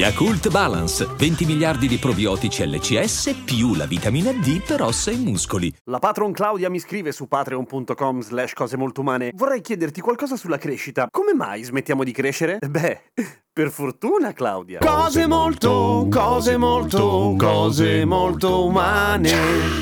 Yakult Balance, 20 miliardi di probiotici LCS più la vitamina D per ossa e muscoli. La patron Claudia mi scrive su patreon.com slash cose molto umane. Vorrei chiederti qualcosa sulla crescita. Come mai smettiamo di crescere? Beh, per fortuna Claudia. Cose molto, cose molto, cose molto umane.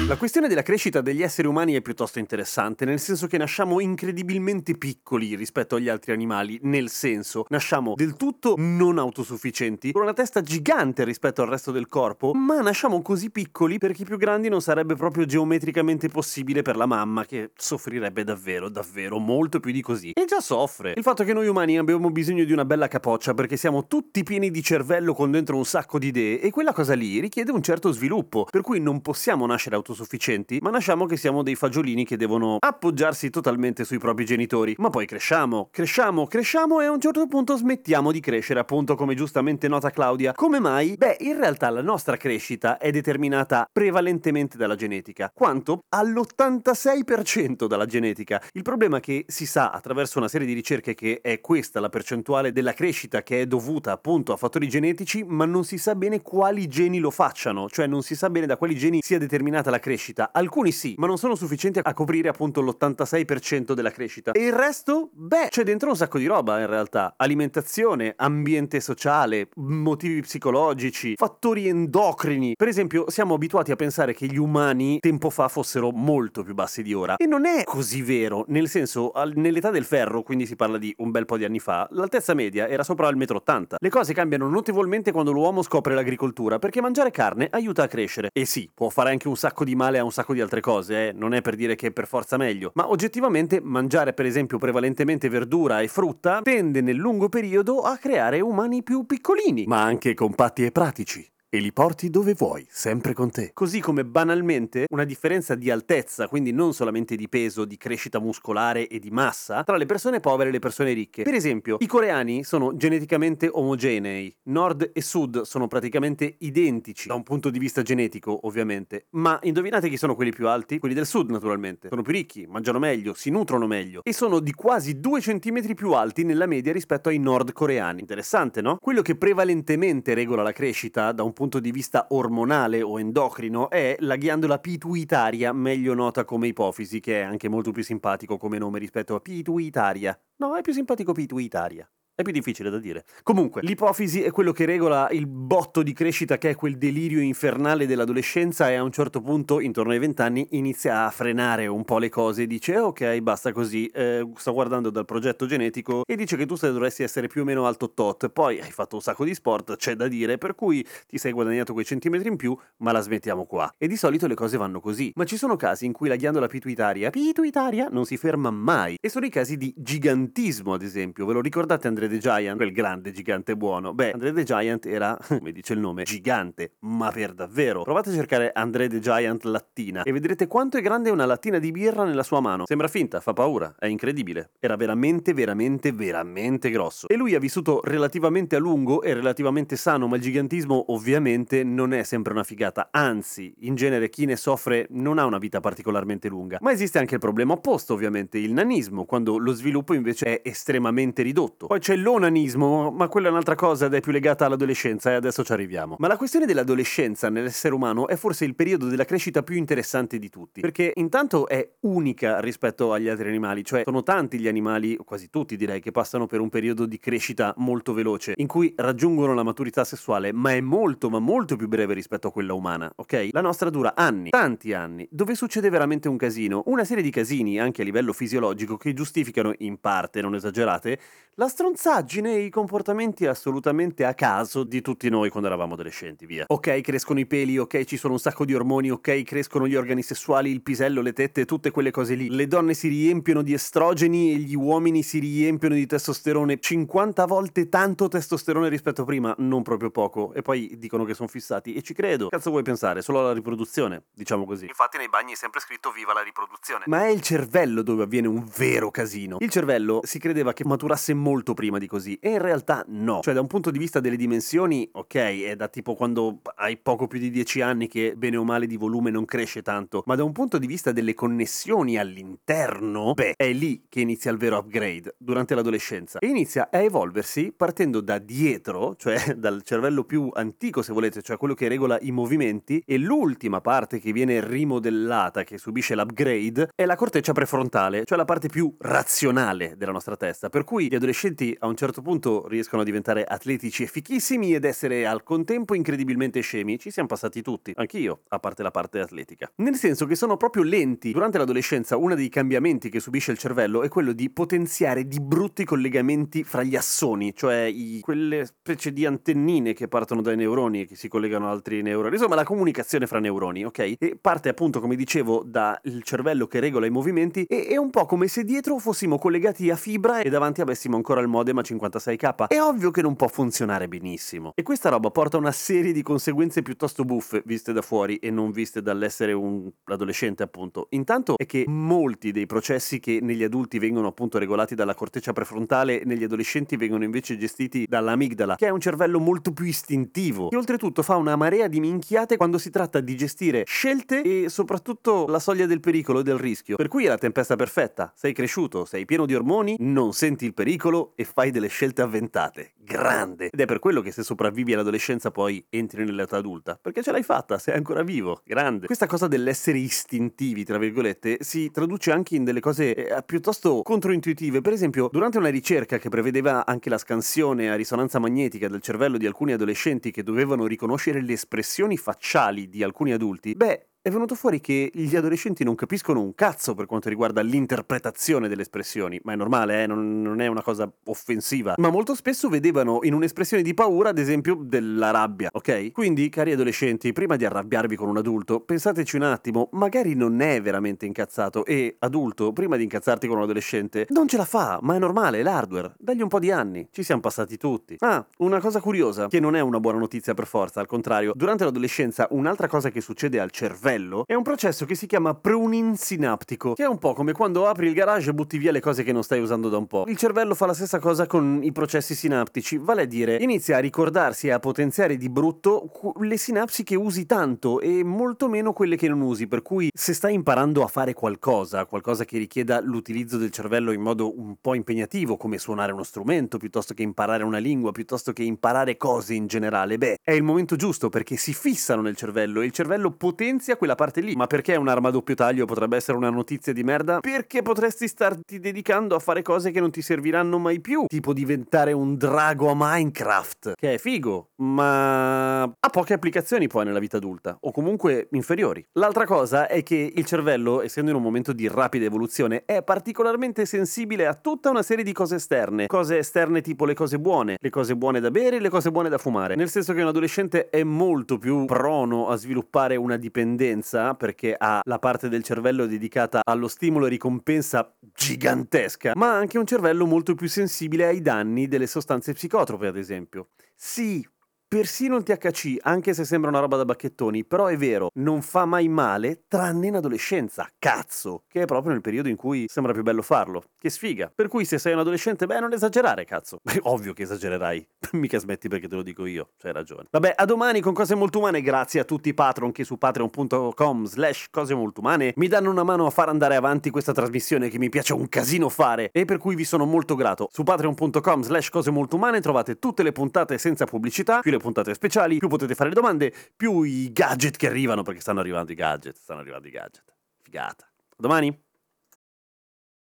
La questione della crescita degli esseri umani è piuttosto interessante, nel senso che nasciamo incredibilmente piccoli rispetto agli altri animali, nel senso nasciamo del tutto non autosufficienti, con una testa gigante rispetto al resto del corpo, ma nasciamo così piccoli perché i più grandi non sarebbe proprio geometricamente possibile per la mamma, che soffrirebbe davvero, davvero molto più di così. E già soffre. Il fatto che noi umani abbiamo bisogno di una bella capoccia perché siamo tutti pieni di cervello con dentro un sacco di idee e quella cosa lì richiede un certo sviluppo, per cui non possiamo nascere autosufficienti, ma nasciamo che siamo dei fagiolini che devono appoggiarsi totalmente sui propri genitori. Ma poi cresciamo, cresciamo, cresciamo e a un certo punto smettiamo di crescere, appunto come giustamente nota Claudia. Come mai? Beh, in realtà la nostra crescita è determinata prevalentemente dalla genetica, quanto all'86% dalla genetica. Il problema è che si sa attraverso una serie di ricerche che è questa la percentuale della crescita che è dovuta appunto a fattori genetici, ma non si sa bene quali geni lo facciano, cioè non si sa bene da quali geni sia determinata la crescita. Alcuni sì, ma non sono sufficienti a coprire appunto l'86% della crescita. E il resto? Beh, c'è dentro un sacco di roba in realtà. Alimentazione, ambiente sociale, motivi psicologici, fattori endocrini. Per esempio, siamo abituati a pensare che gli umani tempo fa fossero molto più bassi di ora. E non è così vero, nel senso, nell'età del ferro, quindi si parla di un bel po' di anni fa, l'altezza media era sopra il metro 80. Le cose cambiano notevolmente quando l'uomo scopre l'agricoltura, perché mangiare carne aiuta a crescere. E sì, può fare anche un sacco di male a un sacco di altre cose, eh? non è per dire che è per forza meglio, ma oggettivamente mangiare per esempio prevalentemente verdura e frutta tende nel lungo periodo a creare umani più piccolini, ma anche compatti e pratici. E li porti dove vuoi, sempre con te. Così come banalmente una differenza di altezza, quindi non solamente di peso, di crescita muscolare e di massa, tra le persone povere e le persone ricche. Per esempio, i coreani sono geneticamente omogenei, nord e sud sono praticamente identici, da un punto di vista genetico ovviamente, ma indovinate chi sono quelli più alti? Quelli del sud naturalmente. Sono più ricchi, mangiano meglio, si nutrono meglio e sono di quasi 2 cm più alti nella media rispetto ai nord coreani. Interessante, no? Quello che prevalentemente regola la crescita da un punto di vista ormonale o endocrino è la ghiandola pituitaria, meglio nota come ipofisi, che è anche molto più simpatico come nome rispetto a pituitaria. No, è più simpatico pituitaria. È più difficile da dire. Comunque, l'ipofisi è quello che regola il botto di crescita che è quel delirio infernale dell'adolescenza e a un certo punto, intorno ai vent'anni, inizia a frenare un po' le cose e dice "Eh, ok, basta così, eh, sto guardando dal progetto genetico e dice che tu dovresti essere più o meno alto tot, poi hai fatto un sacco di sport, c'è da dire, per cui ti sei guadagnato quei centimetri in più, ma la smettiamo qua. E di solito le cose vanno così. Ma ci sono casi in cui la ghiandola pituitaria, pituitaria, non si ferma mai. E sono i casi di gigantismo, ad esempio. Ve lo ricordate The Giant? Quel grande gigante buono. Beh, André the Giant era, come dice il nome, gigante, ma per davvero. Provate a cercare André the Giant lattina e vedrete quanto è grande una lattina di birra nella sua mano. Sembra finta, fa paura, è incredibile. Era veramente, veramente, veramente grosso. E lui ha vissuto relativamente a lungo e relativamente sano, ma il gigantismo ovviamente non è sempre una figata. Anzi, in genere chi ne soffre non ha una vita particolarmente lunga. Ma esiste anche il problema opposto, ovviamente, il nanismo, quando lo sviluppo invece è estremamente ridotto. Poi c'è l'onanismo, ma quella è un'altra cosa ed è più legata all'adolescenza e adesso ci arriviamo. Ma la questione dell'adolescenza nell'essere umano è forse il periodo della crescita più interessante di tutti, perché intanto è unica rispetto agli altri animali, cioè sono tanti gli animali, quasi tutti direi, che passano per un periodo di crescita molto veloce, in cui raggiungono la maturità sessuale, ma è molto, ma molto più breve rispetto a quella umana, ok? La nostra dura anni, tanti anni, dove succede veramente un casino, una serie di casini anche a livello fisiologico che giustificano, in parte, non esagerate, la stronzata messaggine e i comportamenti assolutamente a caso di tutti noi quando eravamo adolescenti, via. Ok, crescono i peli, ok, ci sono un sacco di ormoni, ok, crescono gli organi sessuali, il pisello, le tette, tutte quelle cose lì. Le donne si riempiono di estrogeni e gli uomini si riempiono di testosterone 50 volte tanto testosterone rispetto a prima, non proprio poco. E poi dicono che sono fissati e ci credo. Cazzo vuoi pensare? Solo alla riproduzione, diciamo così. Infatti nei bagni è sempre scritto viva la riproduzione. Ma è il cervello dove avviene un vero casino. Il cervello si credeva che maturasse molto prima di così e in realtà no. Cioè da un punto di vista delle dimensioni, ok, è da tipo quando hai poco più di 10 anni che bene o male di volume non cresce tanto, ma da un punto di vista delle connessioni all'interno, beh, è lì che inizia il vero upgrade, durante l'adolescenza. E inizia a evolversi partendo da dietro, cioè dal cervello più antico se volete, cioè quello che regola i movimenti, e l'ultima parte che viene rimodellata, che subisce l'upgrade, è la corteccia prefrontale, cioè la parte più razionale della nostra testa, per cui gli adolescenti a un certo punto riescono a diventare atletici e fichissimi ed essere al contempo incredibilmente scemi. Ci siamo passati tutti, anch'io, a parte la parte atletica. Nel senso che sono proprio lenti. Durante l'adolescenza uno dei cambiamenti che subisce il cervello è quello di potenziare di brutti collegamenti fra gli assoni, cioè i, quelle specie di antennine che partono dai neuroni e che si collegano ad altri neuroni. Insomma, la comunicazione fra neuroni, ok? E parte appunto, come dicevo, dal cervello che regola i movimenti e è un po' come se dietro fossimo collegati a fibra e davanti avessimo ancora il modem a 56k. È ovvio che non può funzionare benissimo. E questa roba porta a una serie di conseguenze piuttosto buffe, viste da fuori e non viste dall'essere un adolescente, appunto. Intanto è che molti dei processi che negli adulti vengono appunto regolati dalla corteccia prefrontale, negli adolescenti vengono invece gestiti dall'amigdala, che è un cervello molto più istintivo, che oltretutto fa una marea di minchiate quando si tratta di gestire scelte e soprattutto la soglia del pericolo e del rischio. Per cui è la tempesta perfetta. Sei cresciuto, sei pieno di ormoni, non senti il pericolo e fai delle scelte avventate. Grande! Ed è per quello che se sopravvivi all'adolescenza poi entri nell'età adulta, perché ce l'hai fatta, sei ancora vivo. Grande! Questa cosa dell'essere istintivi, tra virgolette, si traduce anche in delle cose eh, piuttosto controintuitive. Per esempio, durante una ricerca che prevedeva anche la scansione a risonanza magnetica del cervello di alcuni adolescenti che dovevano riconoscere le espressioni facciali di alcuni adulti, beh, è venuto fuori che gli adolescenti non capiscono un cazzo per quanto riguarda l'interpretazione delle espressioni, ma è normale, eh? non, non, è una cosa offensiva, ma molto spesso vedevano in un'espressione di paura, ad esempio, della rabbia, ok? Quindi, cari adolescenti, prima di arrabbiarvi con un adulto, pensateci un attimo, magari non è veramente incazzato e, adulto, prima di incazzarti con un adolescente, non ce la fa, ma è normale, è l'hardware, dagli un po' di anni, ci siamo passati tutti. Ah, una cosa curiosa, che non è una buona notizia per forza, al contrario, durante l'adolescenza un'altra cosa che succede al cervello è un processo che si chiama pruning sinaptico, che è un po' come quando apri il garage e butti via le cose che non stai usando da un po'. Il cervello fa la stessa cosa con i processi sinaptici, vale a dire inizia a ricordarsi e a potenziare di brutto le sinapsi che usi tanto e molto meno quelle che non usi, per cui se stai imparando a fare qualcosa, qualcosa che richieda l'utilizzo del cervello in modo un po' impegnativo, come suonare uno strumento, piuttosto che imparare una lingua, piuttosto che imparare cose in generale, beh, è il momento giusto perché si fissano nel cervello e il cervello potenzia quella parte lì. Ma perché un'arma a doppio taglio potrebbe essere una notizia di merda? Perché potresti starti dedicando a fare cose che non ti serviranno mai più. Tipo diventare un drago a Minecraft. Che è figo, ma ha poche applicazioni poi nella vita adulta. O comunque inferiori. L'altra cosa è che il cervello, essendo in un momento di rapida evoluzione, è particolarmente sensibile a tutta una serie di cose esterne. Cose esterne tipo le cose buone, le cose buone da bere le cose buone da fumare. Nel senso che un adolescente è molto più prono a sviluppare una dipendenza perché ha la parte del cervello dedicata allo stimolo e ricompensa gigantesca, ma anche un cervello molto più sensibile ai danni delle sostanze psicotrope, ad esempio. Sì, Persino il THC, anche se sembra una roba da bacchettoni, però è vero, non fa mai male, tranne in adolescenza. Cazzo! Che è proprio nel periodo in cui sembra più bello farlo. Che sfiga. Per cui se sei un adolescente, beh, non esagerare, cazzo. Beh, ovvio che esagererai. Mica smetti perché te lo dico io. C'hai ragione. Vabbè, a domani con cose molto umane. Grazie a tutti i patron che su patreon.com slash cose molto umane mi danno una mano a far andare avanti questa trasmissione che mi piace un casino fare e per cui vi sono molto grato. Su patreon.com slash cose molto umane trovate tutte le puntate senza pubblicità, più le puntate speciali, più potete fare domande, più i gadget che arrivano, perché stanno arrivando i gadget, stanno arrivando i gadget. Figata. A domani!